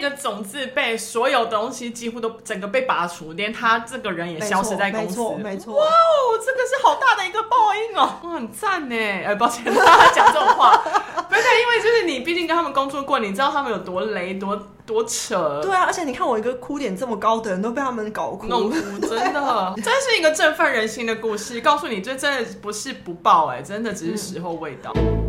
那个种字被，所有东西几乎都整个被拔除，连他这个人也消失在公司。没错，没错。哇哦，这个是好大的一个报应哦！哇，很赞呢。哎，抱歉，大家讲这种话，不是因为就是你毕竟跟他们工作过，你知道他们有多雷，多多扯。对啊，而且你看我一个哭点这么高的人都被他们搞哭，弄哭，真的，真是一个振奋人心的故事。告诉你，这真的不是不报，哎，真的只是时候未到。嗯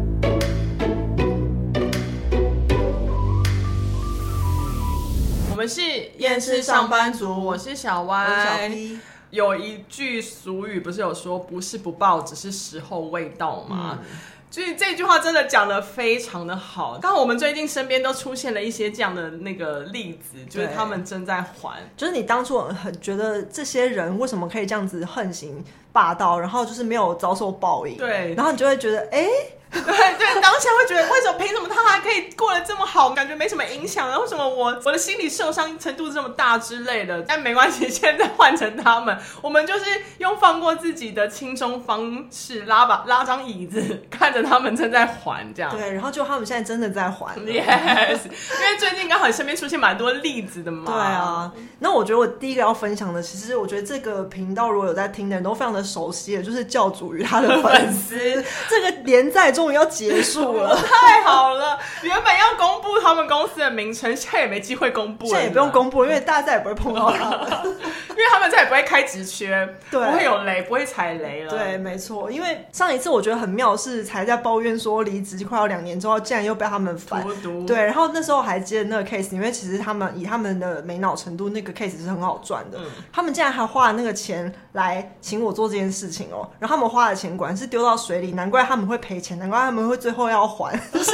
们是厌世上班族，我是小歪，小 P。有一句俗语不是有说，不是不报，只是时候未到吗？嗯、所以这句话真的讲的非常的好。刚好我们最近身边都出现了一些这样的那个例子，就是他们正在还，就是你当初很觉得这些人为什么可以这样子横行霸道，然后就是没有遭受报应，对，然后你就会觉得，哎、欸。对对，当下会觉得为什么凭什么他还可以过得这么好，感觉没什么影响，然后为什么我我的心理受伤程度这么大之类的？但没关系，现在换成他们，我们就是用放过自己的轻松方式，拉把拉张椅子，看着他们正在还这样。对，然后就他们现在真的在还。Yes，因为最近刚好身边出现蛮多例子的嘛。对啊，那我觉得我第一个要分享的，其实我觉得这个频道如果有在听的人都非常的熟悉的，就是教主与他的粉丝 这个连载。终于要结束了，太好了！原本要公布他们公司的名称，现在也没机会公布了。现在也不用公布，因为大家再也不会碰到他了，因为他们再也不会开直缺，对，不会有雷，不会踩雷了。对，没错。因为上一次我觉得很妙是才在抱怨说离职快要两年之后，竟然又被他们反毒。对，然后那时候还接那个 case，因为其实他们以他们的没脑程度，那个 case 是很好赚的。嗯、他们竟然还花了那个钱来请我做这件事情哦，然后他们花的钱果然是丢到水里，难怪他们会赔钱，难怪他们会最后要还，就 是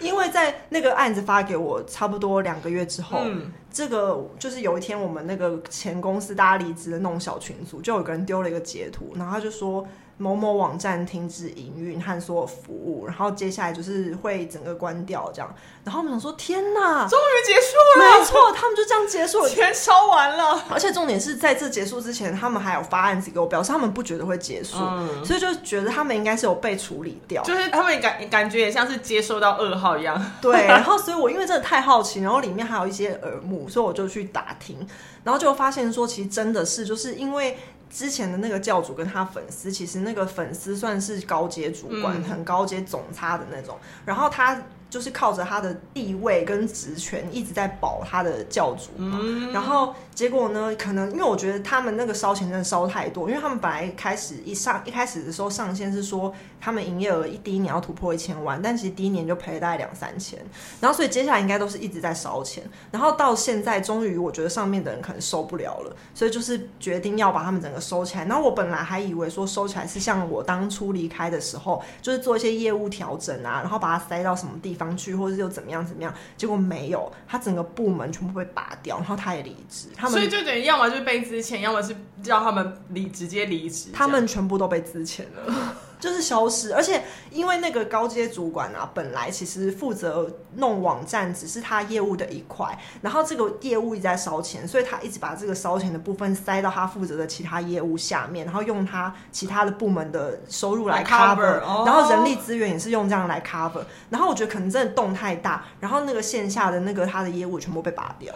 因为在那个案子发给我差不多两个月之后，嗯、这个就是有一天我们那个前公司大家离职的那种小群组，就有个人丢了一个截图，然后他就说。某某网站停止营运和所有服务，然后接下来就是会整个关掉这样。然后我们想说，天哪，终于结束了！没错，他们就这样结束了，钱烧完了。而且重点是在这结束之前，他们还有发案子给我，表示他们不觉得会结束，嗯、所以就觉得他们应该是有被处理掉，就是他们感感觉也像是接收到噩耗一样。对，然后所以我因为真的太好奇，然后里面还有一些耳目，所以我就去打听，然后就发现说，其实真的是就是因为。之前的那个教主跟他粉丝，其实那个粉丝算是高阶主管，嗯、很高阶总差的那种，然后他。就是靠着他的地位跟职权一直在保他的教主嘛，嗯、然后结果呢，可能因为我觉得他们那个烧钱真的烧太多，因为他们本来开始一上一开始的时候上线是说他们营业额一第一年要突破一千万，但其实第一年就赔了大概两三千，然后所以接下来应该都是一直在烧钱，然后到现在终于我觉得上面的人可能受不了了，所以就是决定要把他们整个收起来。然后我本来还以为说收起来是像我当初离开的时候，就是做一些业务调整啊，然后把它塞到什么地方。方去，或者又怎么样怎么样？结果没有，他整个部门全部被拔掉，然后他也离职。他们所以就等于要么就被资遣，要么是叫他们离直接离职。他们全部都被资遣了。就是消失，而且因为那个高阶主管啊，本来其实负责弄网站只是他业务的一块，然后这个业务一直在烧钱，所以他一直把这个烧钱的部分塞到他负责的其他业务下面，然后用他其他的部门的收入来 cover，然后人力资源也是用这样来 cover，然后我觉得可能真的动太大，然后那个线下的那个他的业务全部被拔掉。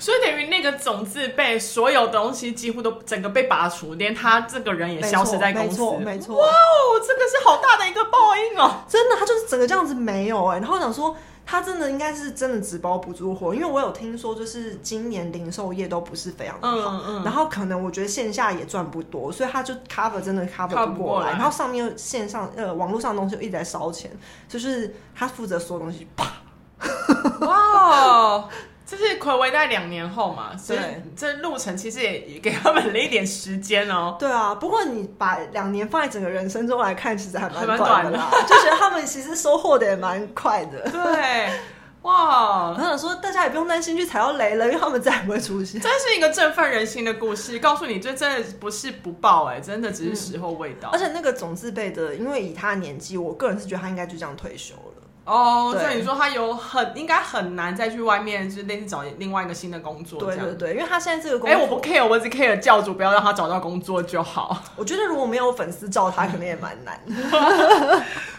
所以等于那个种子被，所有东西几乎都整个被拔除，连他这个人也消失在公司。没错，没错。哇哦，这个是好大的一个报应哦！真的，他就是整个这样子没有哎、欸。然后我想说，他真的应该是真的纸包不住火，因为我有听说，就是今年零售业都不是非常的好。嗯嗯。然后可能我觉得线下也赚不多，所以他就 cover 真的 cover 不过来。然后上面又线上呃网络上的东西一直在烧钱，就是他负责所有东西啪。哇。这是暌违在两年后嘛，所以这路程其实也也给他们了一点时间哦。对啊，不过你把两年放在整个人生中来看，其实还蛮短的啦。就觉得他们其实收获的也蛮快的。对，哇！我想说，大家也不用担心去踩到雷了，因为他们再也不会出现。真是一个振奋人心的故事，告诉你，这真的不是不报哎，真的只是时候未到。嗯，而且那个总字辈的，因为以他的年纪，我个人是觉得他应该就这样退休了。哦，所以你说他有很应该很难再去外面，就是类似找另外一个新的工作。对对对，因为他现在这个工作，哎，我不 care，我只 care 教主不要让他找到工作就好。我觉得如果没有粉丝罩他，可能也蛮难。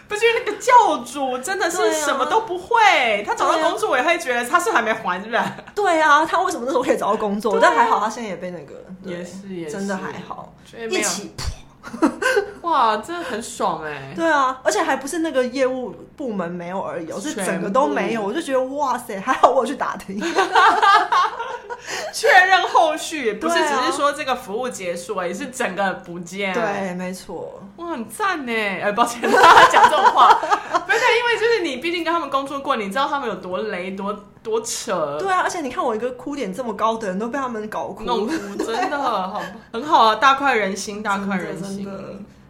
不是因为那个教主真的是什么都不会，他找到工作我也会觉得他是还没还是不是？对啊，他为什么那时候可以找到工作？但还好他现在也被那个也是也是真的还好，一起。哇，真的很爽哎！对啊，而且还不是那个业务部门没有而已，我是整个都没有。我就觉得哇塞，还好我去打听，确认后续，不是只是说这个服务结束，也是整个不见。对，没错，哇，很赞呢！哎，抱歉，他讲这种话，不是因为就是你毕竟跟他们工作过，你知道他们有多雷，多多扯。对啊，而且你看我一个哭点这么高的人都被他们搞哭，弄哭，真的好很好啊，大快人心，大快人心。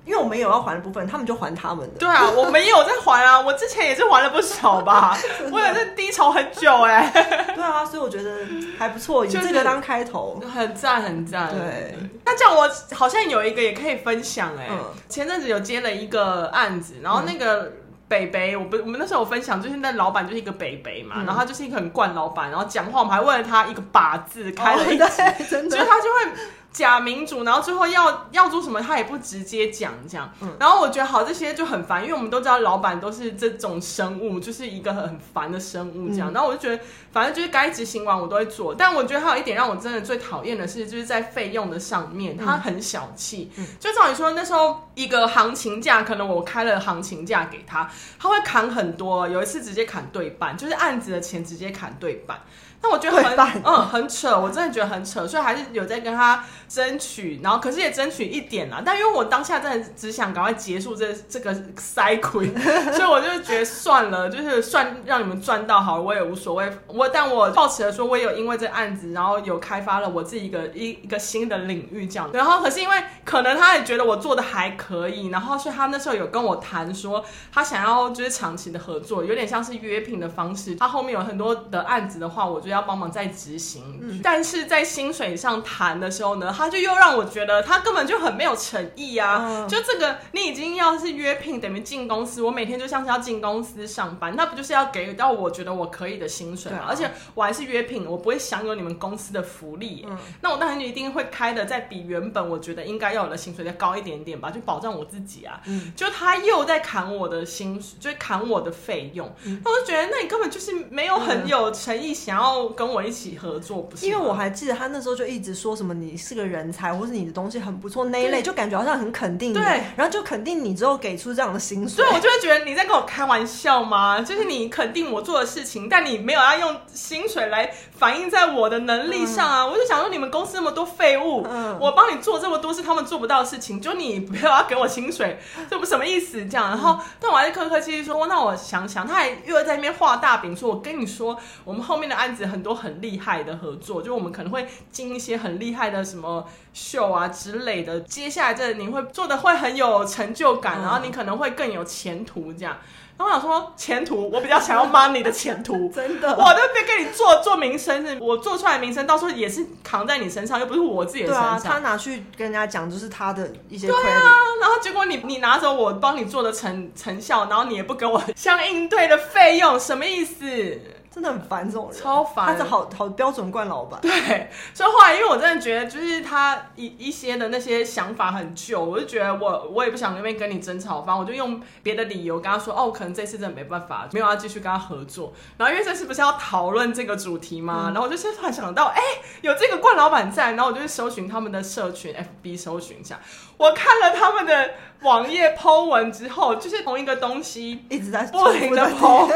因为我们有要还的部分，他们就还他们的。对啊，我们也有在还啊，我之前也是还了不少吧，我也是低潮很久哎、欸。对啊，所以我觉得还不错，以这个当开头，很赞很赞。对，那这样我好像有一个也可以分享哎、欸，嗯、前阵子有接了一个案子，然后那个北北，我不，我们那时候有分享，就是那老板就是一个北北嘛，嗯、然后他就是一个很惯老板，然后讲话我们还为了他一个把字开了一集，哦、真的，所 以他就会。假民主，然后最后要要做什么，他也不直接讲这样。嗯、然后我觉得好，这些就很烦，因为我们都知道老板都是这种生物，就是一个很烦的生物这样。嗯、然后我就觉得，反正就是该执行完我都会做。但我觉得还有一点让我真的最讨厌的是，就是在费用的上面，他很小气。嗯、就照你说那时候一个行情价，可能我开了行情价给他，他会砍很多。有一次直接砍对半，就是案子的钱直接砍对半。那我觉得很嗯很扯，我真的觉得很扯，所以还是有在跟他争取，然后可是也争取一点啦。但因为我当下真的只想赶快结束这这个 cycle，所以我就觉得算了，就是算让你们赚到好了，我也无所谓。我但我抱持了说，我也有因为这案子，然后有开发了我自己一个一一个新的领域这样。然后可是因为可能他也觉得我做的还可以，然后所以他那时候有跟我谈说，他想要就是长期的合作，有点像是约聘的方式。他后面有很多的案子的话，我就。要帮忙在执行，嗯、但是在薪水上谈的时候呢，他就又让我觉得他根本就很没有诚意啊！嗯、就这个，你已经要是约聘，等于进公司，我每天就像是要进公司上班，那不就是要给到我觉得我可以的薪水而且我还是约聘，我不会享有你们公司的福利，嗯、那我当然就一定会开的再比原本我觉得应该要有的薪水再高一点点吧，就保障我自己啊！嗯、就他又在砍我的薪水，就砍我的费用，嗯、我就觉得那你根本就是没有很有诚意，想要。跟我一起合作不是？因为我还记得他那时候就一直说什么你是个人才，或是你的东西很不错那一类，就感觉好像很肯定你。对，然后就肯定你之后给出这样的薪水。对，我就会觉得你在跟我开玩笑吗？就是你肯定我做的事情，但你没有要用薪水来反映在我的能力上啊！嗯、我就想说，你们公司那么多废物，嗯、我帮你做这么多是他们做不到的事情，就你不要要给我薪水，这不什么意思？这样，然后、嗯、但我还是客客气气说，那我想想，他还又在那边画大饼，说我跟你说，我们后面的案子很多。很厉害的合作，就我们可能会进一些很厉害的什么秀啊之类的。接下来这你会做的会很有成就感，嗯、然后你可能会更有前途。这样，然后我想说前途，我比较想要 money 的前途，真的，我都别给你做做名声，是我做出来的名声，到时候也是扛在你身上，又不是我自己的身上。对啊，他拿去跟人家讲，就是他的一些。对啊，然后结果你你拿走我帮你做的成成效，然后你也不给我相应对的费用，什么意思？真的很烦这种人，超烦。他是好好标准惯老板。对，所以后来因为我真的觉得，就是他一一些的那些想法很旧，我就觉得我我也不想那边跟你争吵，反正我就用别的理由跟他说，哦，可能这次真的没办法，没有要继续跟他合作。然后因为这次不是要讨论这个主题吗？嗯、然后我就突然想到，哎、欸，有这个惯老板在，然后我就去搜寻他们的社群，FB 搜寻一下，我看了他们的网页 po 文之后，就是同一个东西一直在不停的 po。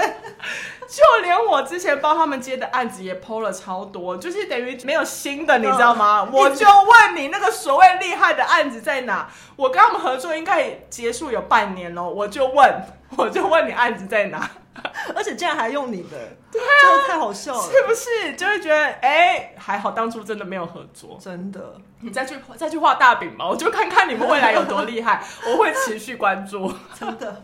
就连我之前帮他们接的案子也 PO 了超多，就是等于没有新的，你知道吗？嗯、我就问你，那个所谓厉害的案子在哪？我跟他们合作应该也结束有半年了，我就问，我就问你案子在哪？而且竟然还用你的，对啊，真的太好笑了，是不是？就会觉得，哎、欸，还好当初真的没有合作，真的。你再去再去画大饼吧，我就看看你们未来有多厉害，我会持续关注，真的。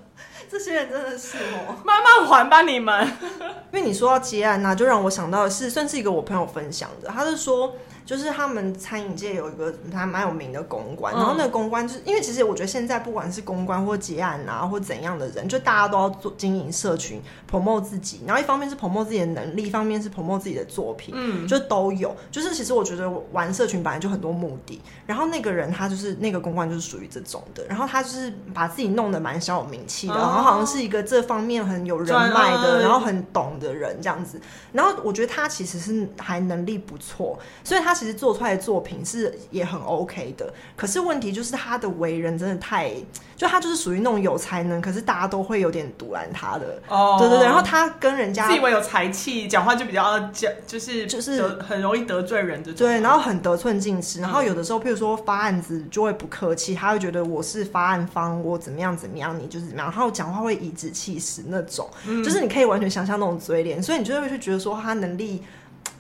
这些人真的是哦，慢慢还吧你们。因为你说到接案，那就让我想到的是，算是一个我朋友分享的。他是说，就是他们餐饮界有一个还蛮有名的公关，嗯、然后那个公关就是因为其实我觉得现在不管是公关或结案啊或怎样的人，就大家都要做经营社群，promote 自己，然后一方面是 promote 自己的能力，一方面是 promote 自己的作品，嗯，就都有。就是其实我觉得玩社群本来就很多目的，然后那个人他就是那个公关就是属于这种的，然后他就是把自己弄得蛮小有名气的，哦、然后好像是一个这方面很有人脉的，然后很懂的人这样子。然后我觉得他其实是还能力不错，所以他其实做出来的作品是也很 OK 的。可是问题就是他的为人真的太，就他就是属于那种有才能，可是大家都会有点阻拦他的。哦，对对对。然后他跟人家自以为有才气，讲话就比较讲，就是就是很容易得罪人的。对，然后很得寸进尺。然后有的时候，譬如说发案子就会不客气，他会觉得我是发案方，我怎么样怎么样，你就是怎么样。然后讲话会颐指气使那种，嗯、就是你可以完全想象那种嘴脸，所以你就会去觉得说他能力。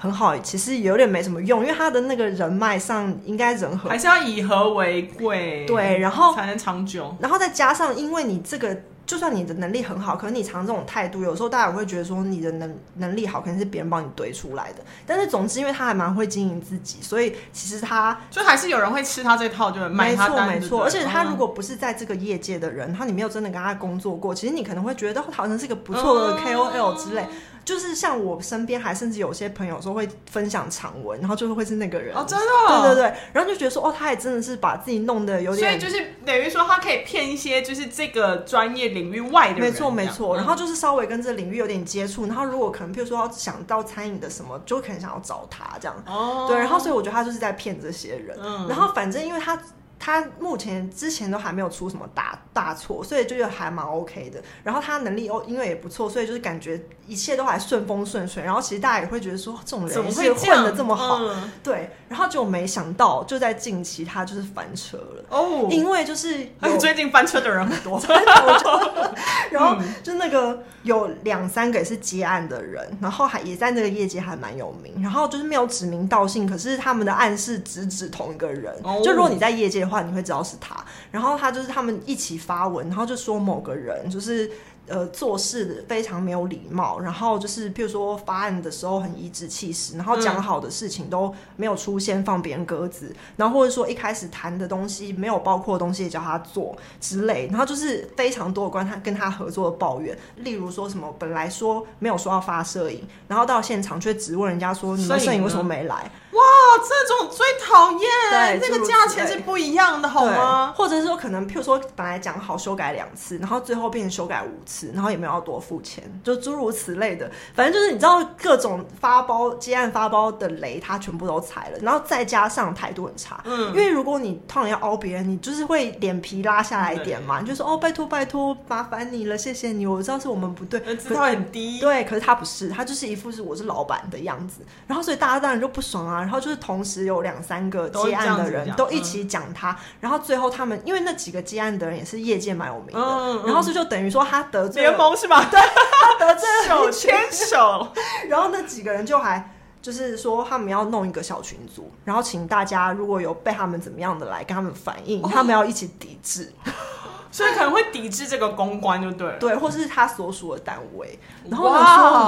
很好，其实有点没什么用，因为他的那个人脉上应该人和，还是要以和为贵，对，然后才能长久。然后再加上，因为你这个，就算你的能力很好，可是你常这种态度，有时候大家也会觉得说你的能能力好，可能是别人帮你堆出来的。但是总之，因为他还蛮会经营自己，所以其实他就还是有人会吃他这套，就买他单。没错，没错。而且他如果不是在这个业界的人，然后你没有真的跟他工作过，其实你可能会觉得好像是一个不错的 KOL 之类。就是像我身边还甚至有些朋友说会分享长文，然后就是会是那个人。哦，真的、哦，对对对，然后就觉得说哦，他也真的是把自己弄得有点，所以就是等于说他可以骗一些就是这个专业领域外的人，没错没错，然后就是稍微跟这个领域有点接触，然后如果可能，譬如说要想到餐饮的什么，就可能想要找他这样，哦，对，然后所以我觉得他就是在骗这些人，嗯，然后反正因为他。他目前之前都还没有出什么大大错，所以就还蛮 OK 的。然后他能力哦，因为也不错，所以就是感觉一切都还顺风顺水。然后其实大家也会觉得说，这种人怎么会混的这么好，嗯、对。然后就没想到，就在近期他就是翻车了哦，因为就是最近翻车的人很多，然后就那个有两三个也是接案的人，然后还也在那个业界还蛮有名。然后就是没有指名道姓，可是他们的暗示直指同一个人。哦、就如果你在业界的。话你会知道是他，然后他就是他们一起发文，然后就说某个人就是。呃，做事非常没有礼貌，然后就是譬如说发案的时候很颐指气使，然后讲好的事情都没有出现，放别人鸽子，然后或者说一开始谈的东西没有包括的东西也叫他做之类，然后就是非常多的关他跟他合作的抱怨，例如说什么本来说没有说要发摄影，然后到现场却质问人家说你们摄影为什么没来？哇，这种最讨厌，对，那个价钱是不一样的，好吗？或者是说可能譬如说本来讲好修改两次，然后最后变成修改五次。然后也没有要多付钱，就诸如此类的，反正就是你知道各种发包接案发包的雷，他全部都踩了。然后再加上态度很差，嗯，因为如果你突然要凹别人，你就是会脸皮拉下来一点嘛，你就说哦，拜托拜托，麻烦你了，谢谢你，我知道是我们不对，姿态很低，对，可是他不是，他就是一副是我是老板的样子。然后所以大家当然就不爽啊。然后就是同时有两三个接案的人都一起讲他，嗯、然后最后他们因为那几个接案的人也是业界蛮有名的，然后是就等于说他得罪。联盟是吧？对，他得罪手牵手，然后那几个人就还就是说他们要弄一个小群组，然后请大家如果有被他们怎么样的来跟他们反映，哦、他们要一起抵制，所以可能会抵制这个公关，就对了，对，或是他所属的单位。然后我说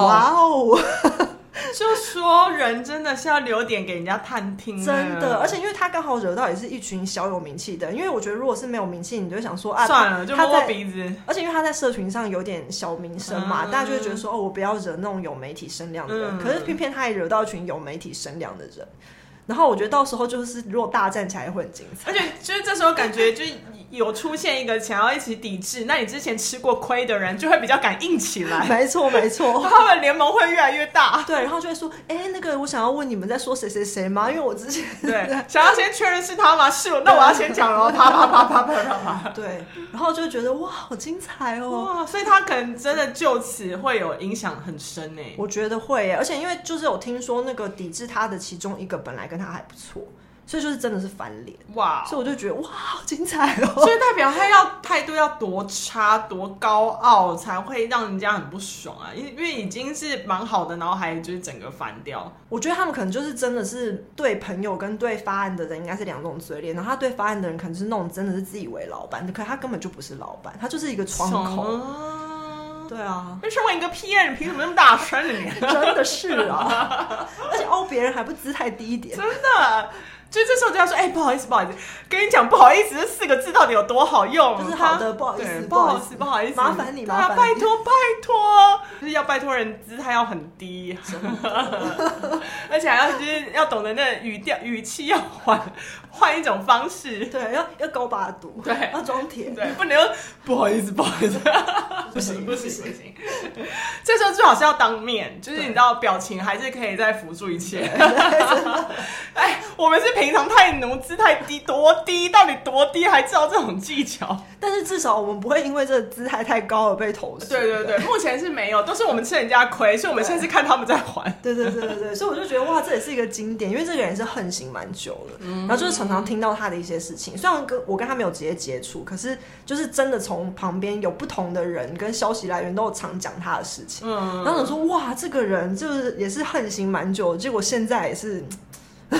哇哦。就说人真的是要留点给人家探听，真的，而且因为他刚好惹到也是一群小有名气的，因为我觉得如果是没有名气，你就会想说啊，算了，就摸摸鼻子。而且因为他在社群上有点小名声嘛，嗯、大家就会觉得说哦，我不要惹那种有媒体声量的人。嗯、可是偏偏他也惹到一群有媒体声量的人，然后我觉得到时候就是如果大战起来会很精彩，而且就是这时候感觉就。有出现一个想要一起抵制，那你之前吃过亏的人就会比较敢硬起来。没错，没错，他们联盟会越来越大。对，然后就会说，哎、欸，那个我想要问你们在说谁谁谁吗？因为我之前对想要先确认是他吗？是我，那我要先讲了，啪啪啪啪啪啪啪。对，然后就觉得哇，好精彩哦！哇，所以他可能真的就此会有影响很深呢。我觉得会耶，而且因为就是有听说那个抵制他的其中一个本来跟他还不错。所以就是真的是翻脸哇所以我就觉得哇，好精彩哦！所以代表他要态度要多差、多高傲，才会让人家很不爽啊！因因为已经是蛮好的，然后还就是整个翻掉。我觉得他们可能就是真的是对朋友跟对发案的人应该是两种嘴脸，然后他对发案的人可能是那种真的是自以为老板，可是他根本就不是老板，他就是一个窗口。对啊，为什么一个 PM 凭什么那么大声呢？你真的是啊，而且去凹别人还不姿态低一点？真的。就这时候就要说，哎、欸，不好意思，不好意思，跟你讲，不好意思，这四个字到底有多好用？就是好的，不好意思，不好意思，不好意思，麻烦你，麻烦，拜托，拜托，就是要拜托人，姿态要很低，而且还要就是要懂得那语调、语气要换，换一种方式，对，要要高八度，对，要装甜，对，不能用不好意思，不好意思，不行，不行，不行，这时候最好是要当面，就是你知道，表情还是可以再辅助一切。哎，我们是平。平常太奴，姿态低多低？到底多低？还知道这种技巧？但是至少我们不会因为这个姿态太高而被投诉。对对对，目前是没有，都是我们吃人家亏，所以我们现在是看他们在还。对对对对对，所以我就觉得哇，这也是一个经典，因为这个人是横行蛮久了，嗯、然后就是常常听到他的一些事情。虽然跟我跟他没有直接接触，可是就是真的从旁边有不同的人跟消息来源都有常讲他的事情。嗯，然后我说哇，这个人就是也是横行蛮久，结果现在也是。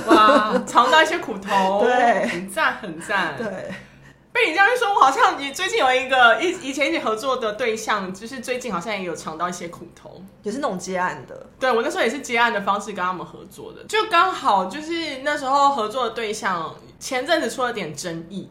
哇，尝到一些苦头，对，很赞，很赞。对，被你这样一说，我好像你最近有一个以以前一起合作的对象，就是最近好像也有尝到一些苦头，也是那种接案的。对，我那时候也是接案的方式跟他们合作的，就刚好就是那时候合作的对象前阵子出了点争议，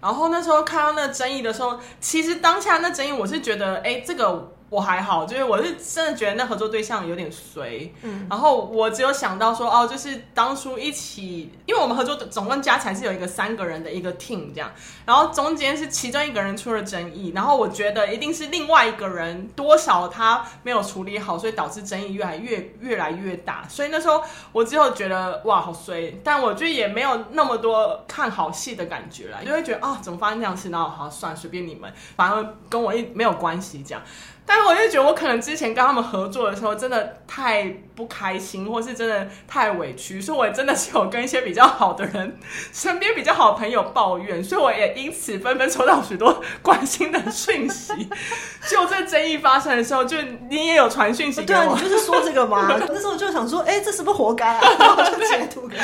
然后那时候看到那争议的时候，其实当下那争议我是觉得，哎，这个。我还好，就是我是真的觉得那合作对象有点衰，嗯，然后我只有想到说，哦，就是当初一起，因为我们合作总共加起来是有一个三个人的一个 team 这样，然后中间是其中一个人出了争议，然后我觉得一定是另外一个人多少他没有处理好，所以导致争议越来越越来越大，所以那时候我只有觉得哇好衰，但我觉得也没有那么多看好戏的感觉了，就会觉得啊、哦、怎么发生这样事，然后好算随便你们，反而跟我一没有关系这样。但是我就觉得，我可能之前跟他们合作的时候，真的太不开心，或是真的太委屈，所以我也真的是有跟一些比较好的人、身边比较好的朋友抱怨，所以我也因此纷纷收到许多关心的讯息。就这争议发生的时候，就你也有传讯息给我，对啊，你就是说这个吗？那时候我就想说，哎、欸，这是不是活该啊？然后就截图给你，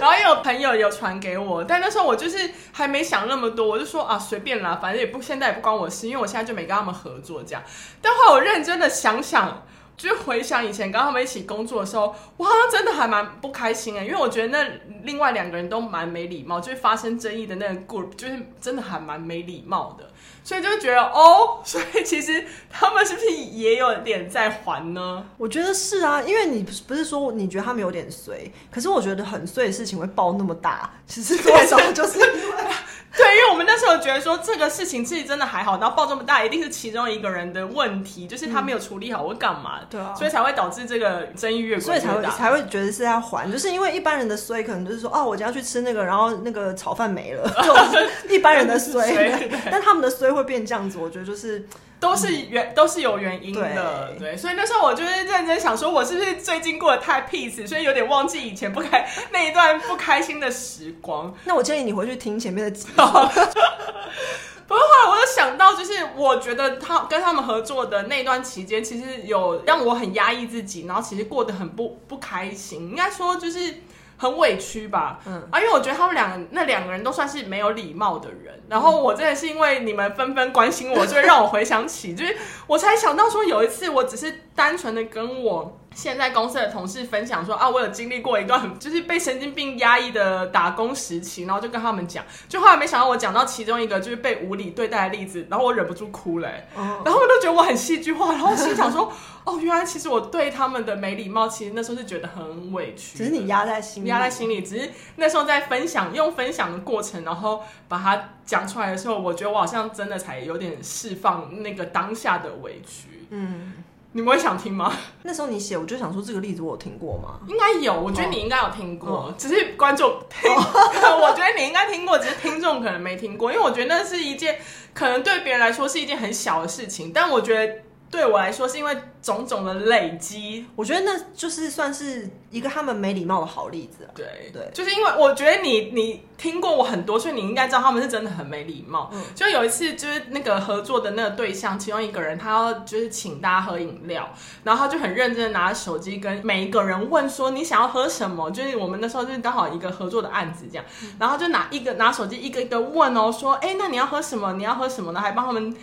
然后也有朋友有传给我，但那时候我就是还没想那么多，我就说啊，随便啦，反正也不现在也不关我事，因为我现在就没跟他们合作这样。但后来我认真的想想，就回想以前跟他们一起工作的时候，我好像真的还蛮不开心哎，因为我觉得那另外两个人都蛮没礼貌，就是发生争议的那个 group，就是真的还蛮没礼貌的，所以就觉得哦，所以其实他们是不是也有点在还呢？我觉得是啊，因为你不是说你觉得他们有点衰，可是我觉得很衰的事情会爆那么大，其实多少就是。对，因为我们那时候觉得说这个事情自己真的还好，然后爆这么大，一定是其中一个人的问题，就是他没有处理好，我干嘛，对啊，所以才会导致这个争议越所以才会才会觉得是要还，就是因为一般人的衰可能就是说，哦，我今天要去吃那个，然后那个炒饭没了，就是一般人的 衰，但他们的衰会变这样子，我觉得就是。都是原、嗯、都是有原因的，对，对，所以那时候我就是认真想说，我是不是最近过得太 peace，所以有点忘记以前不开 那一段不开心的时光。那我建议你回去听前面的集。不过后来我就想到，就是我觉得他跟他们合作的那段期间，其实有让我很压抑自己，然后其实过得很不不开心，应该说就是。很委屈吧，嗯啊，因为我觉得他们两个那两个人都算是没有礼貌的人，然后我真的是因为你们纷纷关心我，就会让我回想起，就是我才想到说有一次我只是单纯的跟我。现在公司的同事分享说啊，我有经历过一段就是被神经病压抑的打工时期，然后就跟他们讲，就后来没想到我讲到其中一个就是被无理对待的例子，然后我忍不住哭了，欸，然后他们都觉得我很戏剧化，然后心想说，哦，原来其实我对他们的没礼貌，其实那时候是觉得很委屈，只是你压在心里，压在心里，只是那时候在分享用分享的过程，然后把它讲出来的时候，我觉得我好像真的才有点释放那个当下的委屈，嗯。你们会想听吗？那时候你写，我就想说这个例子我有听过吗？应该有，我觉得你应该有听过，哦、只是观众听。哦、我觉得你应该听过，只是听众可能没听过，因为我觉得那是一件可能对别人来说是一件很小的事情，但我觉得。对我来说，是因为种种的累积，我觉得那就是算是一个他们没礼貌的好例子啊。对对，就是因为我觉得你你听过我很多，所以你应该知道他们是真的很没礼貌。嗯，就有一次就是那个合作的那个对象，其中一个人他要就是请大家喝饮料，然后他就很认真的拿着手机跟每一个人问说，你想要喝什么？就是我们那时候就是刚好一个合作的案子这样，然后就拿一个拿手机一个一个问哦，说哎，那你要喝什么？你要喝什么呢？还帮他们。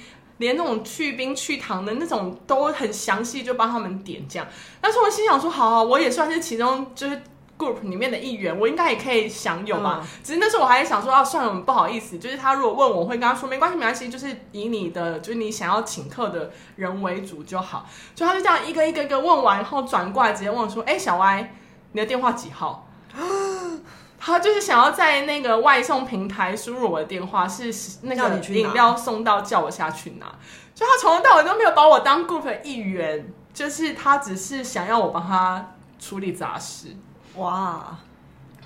连那种去冰去糖的那种都很详细，就帮他们点这样。但是我心想说，好好，我也算是其中就是 group 里面的一员，我应该也可以享有吧。嗯、只是那时候我还是想说，啊，算了，不好意思，就是他如果问我，我会跟他说没关系，没关系，就是以你的就是你想要请客的人为主就好。就他就这样一个一个一个问完，然后转过来直接问我说，哎，小歪，你的电话几号？他就是想要在那个外送平台输入我的电话，是那个饮料送到，叫我下去拿。就他从头到尾都没有把我当 group 的一员，就是他只是想要我帮他处理杂事。哇！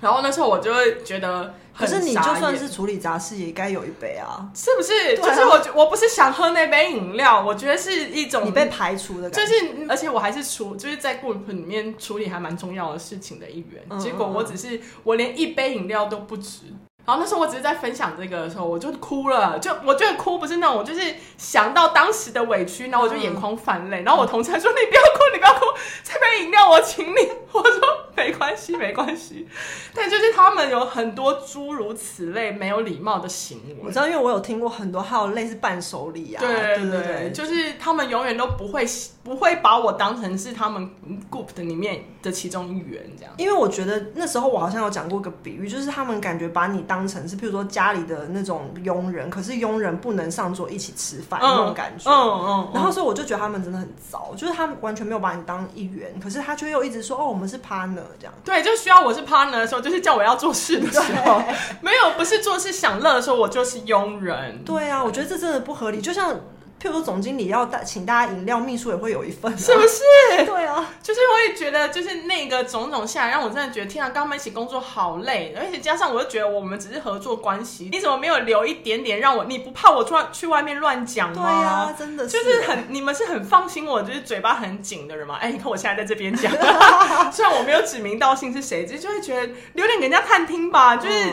然后那时候我就会觉得。可是你就算是处理杂事，也该有一杯啊，是不是？啊、就是我，我不是想喝那杯饮料，我觉得是一种你被排除的感觉。就是，而且我还是处，就是在 group 里面处理还蛮重要的事情的一员。结果我只是，我连一杯饮料都不值。然后那时候我只是在分享这个的时候，我就哭了。就我觉得哭不是那种，我就是想到当时的委屈，然后我就眼眶泛泪。嗯、然后我同事还说：“你不要哭，你不要哭，这杯饮料我请你。”我说。没关系，没关系。但就是他们有很多诸如此类没有礼貌的行为。我知道，因为我有听过很多，还有类似伴手礼啊。对对对，对就是他们永远都不会不会把我当成是他们 group 的里面的其中一员这样。因为我觉得那时候我好像有讲过一个比喻，就是他们感觉把你当成是，譬如说家里的那种佣人，可是佣人不能上桌一起吃饭、嗯、那种感觉。嗯嗯。嗯然后所以我就觉得他们真的很糟，就是他们完全没有把你当一员，可是他却又一直说哦，我们是 partner。这样对，就需要我是 partner 的时候，就是叫我要做事的时候，没有不是做事享乐的时候，我就是佣人。对啊，我觉得这真的不合理，就像。譬如说，总经理要带请大家饮料，秘书也会有一份，是不是？对啊，就是我也觉得，就是那个种种下来，让我真的觉得，天啊，跟他们一起工作好累，而且加上我又觉得我们只是合作关系，你怎么没有留一点点让我？你不怕我出去外面乱讲吗？对啊，真的是，就是很你们是很放心我，就是嘴巴很紧的人嘛。哎，你看我现在在这边讲，虽然我没有指名道姓是谁，就就会觉得留点给人家探听吧，就是。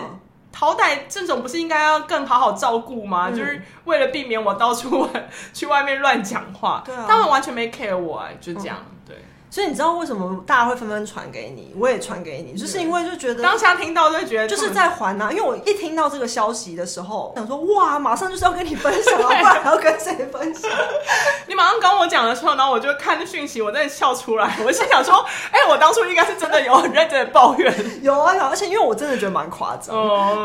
好歹这种不是应该要更好好照顾吗？嗯、就是为了避免我到处 去外面乱讲话，对啊，他们完全没 care 我哎、欸，就这样。嗯所以你知道为什么大家会纷纷传给你，我也传给你，就是因为就觉得当下听到就会觉得就是在还啊。因为我一听到这个消息的时候，想说哇，马上就是要跟你分享然还要跟谁分享？你马上跟我讲的时候，然后我就看讯息，我真的笑出来。我心想说，哎，我当初应该是真的有很认真的抱怨，有啊有，而且因为我真的觉得蛮夸张，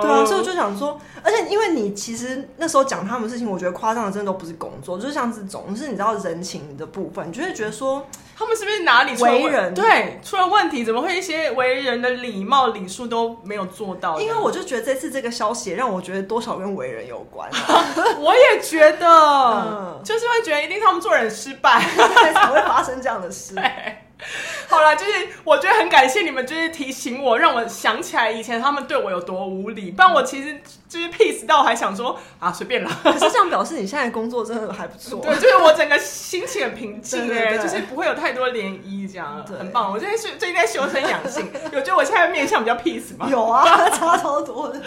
对啊，所以我就想说，而且因为你其实那时候讲他们事情，我觉得夸张的真的都不是工作，就是像这种，就是你知道人情的部分，你就会觉得说。他们是不是哪里出了为人？对，出了问题？怎么会一些为人的礼貌礼数都没有做到？因为我就觉得这次这个消息让我觉得多少跟为人有关。我也觉得，嗯、就是会觉得一定他们做人失败，才会发生这样的事。好了，就是我觉得很感谢你们，就是提醒我，让我想起来以前他们对我有多无理。不然我其实就是 peace 到我还想说啊，随便啦。可是这样表示你现在工作真的还不错。对，就是我整个心情很平静哎，就是不会有太多涟漪，这样对很棒。我最近是最近在修身养性，有觉得我现在面相比较 peace 吗？有啊，差超多的，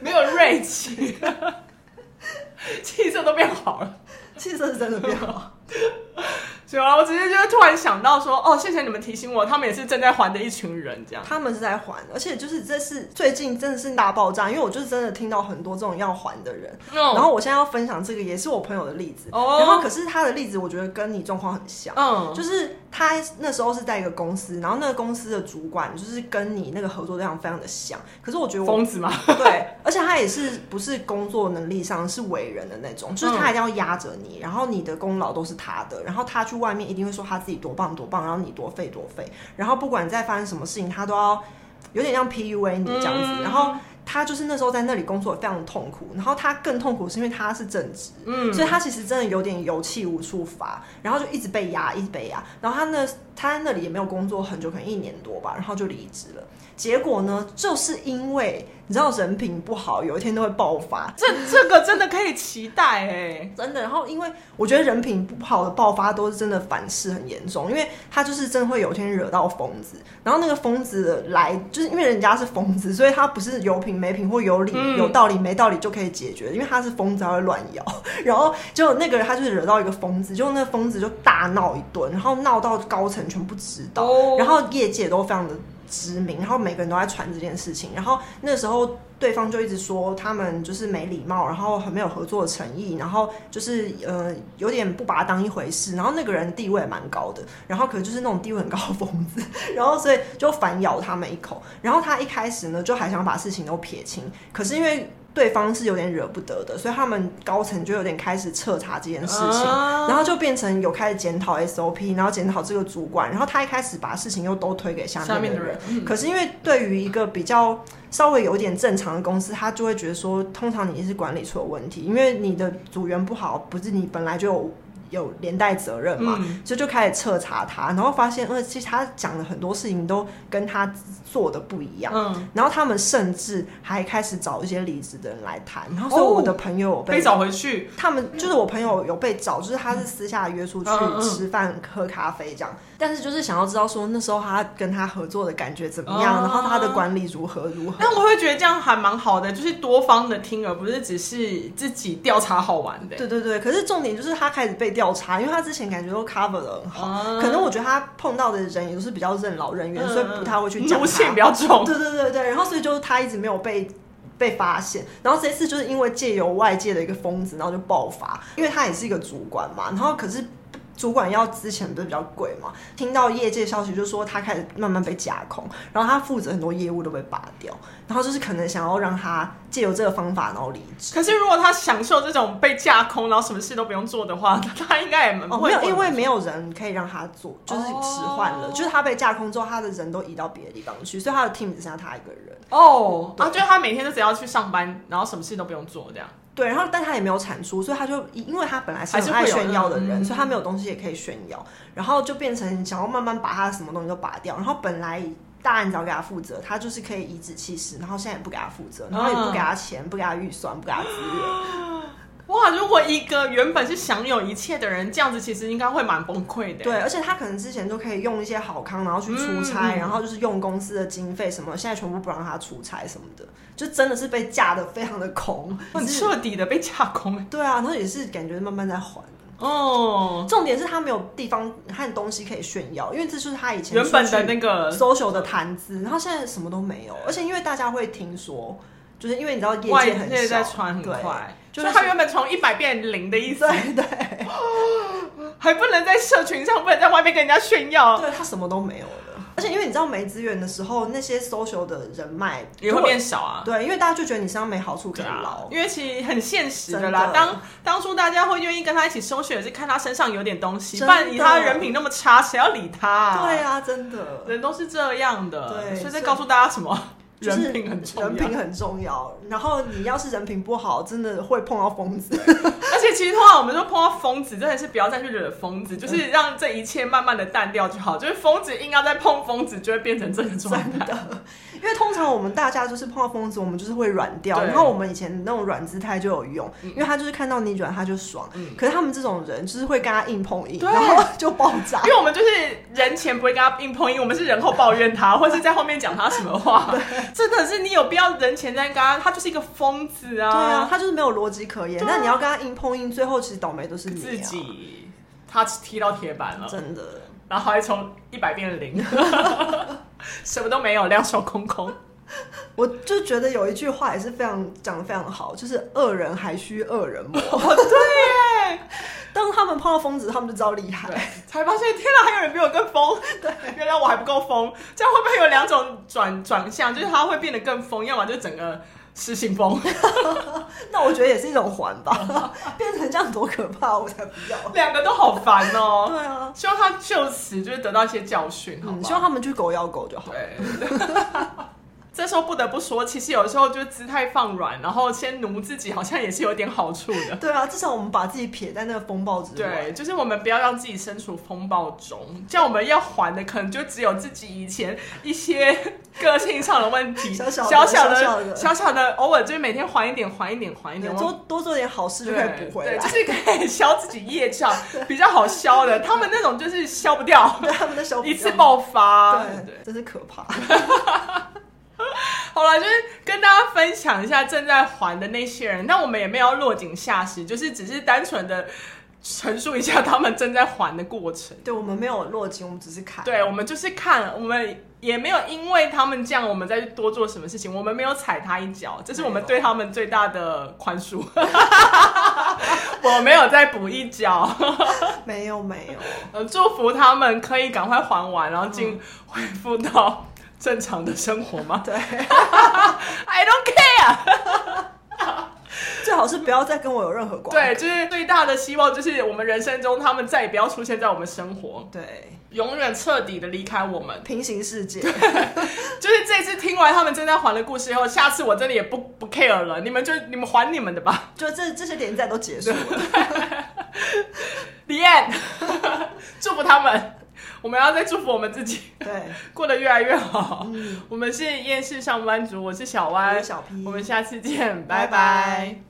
没有锐气，气色都变好了，气色是真的变好。行啊，我直接就突然想到说，哦，谢谢你们提醒我，他们也是正在还的一群人，这样。他们是在还，而且就是这是最近真的是大爆炸，因为我就是真的听到很多这种要还的人。嗯。然后我现在要分享这个也是我朋友的例子。哦。然后可是他的例子我觉得跟你状况很像。嗯。就是他那时候是在一个公司，然后那个公司的主管就是跟你那个合作对象非常的像。可是我觉得我疯子嘛。对。而且他也是不是工作能力上是伟人的那种，就是他一定要压着你，然后你的功劳都是他的，然后他去。外面一定会说他自己多棒多棒，然后你多废多废，然后不管再发生什么事情，他都要有点像 PUA 你这样子。嗯、然后他就是那时候在那里工作非常痛苦，然后他更痛苦是因为他是正职，嗯，所以他其实真的有点有气无处发，然后就一直被压，一直被压。然后他那他在那里也没有工作很久，可能一年多吧，然后就离职了。结果呢，就是因为。你知道人品不好，有一天都会爆发。这这个真的可以期待哎，真的。然后因为我觉得人品不好的爆发都是真的反噬很严重，因为他就是真的会有一天惹到疯子。然后那个疯子来，就是因为人家是疯子，所以他不是有品没品或有理、嗯、有道理没道理就可以解决，因为他是疯子，他会乱咬。然后就那个人他就是惹到一个疯子，就那个疯子就大闹一顿，然后闹到高层全部知道，哦、然后业界都非常的。知名，然后每个人都在传这件事情，然后那时候对方就一直说他们就是没礼貌，然后很没有合作诚意，然后就是呃有点不把他当一回事，然后那个人地位蛮高的，然后可能就是那种地位很高的疯子，然后所以就反咬他们一口，然后他一开始呢就还想把事情都撇清，可是因为。对方是有点惹不得的，所以他们高层就有点开始彻查这件事情，啊、然后就变成有开始检讨 SOP，然后检讨这个主管，然后他一开始把事情又都推给下面的人。的人嗯、可是因为对于一个比较稍微有一点正常的公司，他就会觉得说，通常你是管理出了问题，因为你的组员不好，不是你本来就有。有连带责任嘛，嗯、所以就开始彻查他，然后发现，呃，其实他讲的很多事情都跟他做的不一样。嗯，然后他们甚至还开始找一些离职的人来谈。然后，所以我的朋友有被、哦、被找回去，他们就是我朋友有被找，就是他是私下约出去吃饭、喝咖啡这样。但是就是想要知道说那时候他跟他合作的感觉怎么样，然后他的管理如何如何。但我会觉得这样还蛮好的，就是多方的听，而不是只是自己调查好玩的。对对对，可是重点就是他开始被调查，因为他之前感觉都 cover 得很好，可能我觉得他碰到的人也都是比较任劳任怨，所以不太会去讲。路线比较重。对对对对，然后所以就是他一直没有被被发现，然后这次就是因为借由外界的一个疯子，然后就爆发，因为他也是一个主管嘛，然后可是。主管要之前不是比较贵嘛？听到业界消息，就说他开始慢慢被架空，然后他负责很多业务都被拔掉，然后就是可能想要让他借由这个方法然后离职。可是如果他享受这种被架空，然后什么事都不用做的话，他应该也蛮不会、哦。没有，因为没有人可以让他做，就是辞换了，哦、就是他被架空之后，他的人都移到别的地方去，所以他的 team 只剩下他一个人。哦，对啊，就是他每天都只要去上班，然后什么事都不用做这样。对，然后但他也没有产出，所以他就因为他本来是很爱炫耀的人，所以他没有东西也可以炫耀，然后就变成想要慢慢把他什么东西都拔掉。然后本来大案只要给他负责，他就是可以颐指气使，然后现在也不给他负责，然后也不给他钱，不给他预算，不给他资源。哇！如果一个原本是享有一切的人，这样子其实应该会蛮崩溃的。对，而且他可能之前都可以用一些好康，然后去出差，嗯、然后就是用公司的经费什么，现在全部不让他出差什么的，就真的是被架得非常的空，很彻底的被架空。对啊，然后也是感觉慢慢在还。哦，重点是他没有地方和东西可以炫耀，因为这就是他以前原本的那个 social 的谈资，然后现在什么都没有，而且因为大家会听说。就是因为你知道业界很小，在传很快，就是他原本从一百变零的意思，对对，还不能在社群上，不能在外面跟人家炫耀，对他什么都没有了。而且因为你知道没资源的时候，那些 social 的人脉也会变少啊。对，因为大家就觉得你身上没好处可以捞，因为其实很现实的啦。当当初大家会愿意跟他一起 social，也是看他身上有点东西，不然以他人品那么差，谁要理他？对啊，真的，人都是这样的。对，所以在告诉大家什么？人品很重要，人品很重要。然后你要是人品不好，真的会碰到疯子。而且其实通常我们说碰到疯子，真的是不要再去惹疯子，就是让这一切慢慢的淡掉就好。就是疯子硬要再碰疯子，就会变成这个状态。因为通常我们大家就是碰到疯子，我们就是会软掉。然后我们以前那种软姿态就有用，嗯、因为他就是看到你软他就爽。嗯、可是他们这种人就是会跟他硬碰硬，然后就爆炸。因为我们就是人前不会跟他硬碰硬，我们是人后抱怨他，或是在后面讲他什么话。真的是你有必要人前在跟他，他就是一个疯子啊！对啊，他就是没有逻辑可言。那、啊、你要跟他硬碰硬，最后其实倒霉都是你、啊、自己。他踢到铁板了，真的。然后还从一百变零，什么都没有，两手空空。我就觉得有一句话也是非常讲的非常好，就是恶人还需恶人磨。哦、对耶，当他们碰到疯子，他们就知道厉害，才发现天哪，还有人比我更疯。对，原来我还不够疯。这样会不会有两种转转向？就是他会变得更疯，要么就整个失心疯。那我觉得也是一种还吧，变成这样多可怕，我才不要。两个都好烦哦。对啊，希望他就此就是得到一些教训，好、嗯、希望他们去狗咬狗就好。对。这时候不得不说，其实有的时候就姿态放软，然后先奴自己，好像也是有点好处的。对啊，至少我们把自己撇在那个风暴之外。对，就是我们不要让自己身处风暴中。这样我们要还的，可能就只有自己以前一些个性上的问题，小小的、小小的、偶尔就是每天还一点、还一点、还一点，多多做点好事就可以补回来。对，就是可以消自己业障，比较好消的。他们那种就是消不掉，他们的消一次爆发，对对，真是可怕。好了，就是跟大家分享一下正在还的那些人，那我们也没有落井下石，就是只是单纯的陈述一下他们正在还的过程。对，我们没有落井，我们只是看。对，我们就是看，我们也没有因为他们这样，我们再去多做什么事情，我们没有踩他一脚，这是我们对他们最大的宽恕。我没有再补一脚，没有没有。呃，祝福他们可以赶快还完，然后进恢复到正常的生活吗？对，I don't care。最好是不要再跟我有任何关系。对，就是最大的希望，就是我们人生中他们再也不要出现在我们生活，对，永远彻底的离开我们，平行世界。就是这次听完他们正在还的故事以后，下次我真的也不不 care 了，你们就你们还你们的吧，就这这些连载都结束了。The end，祝福他们，我们要再祝福我们自己，对，过得越来越好。嗯、我们是厌世上班族，我是小歪，我是小 P，我们下次见，拜拜。拜拜。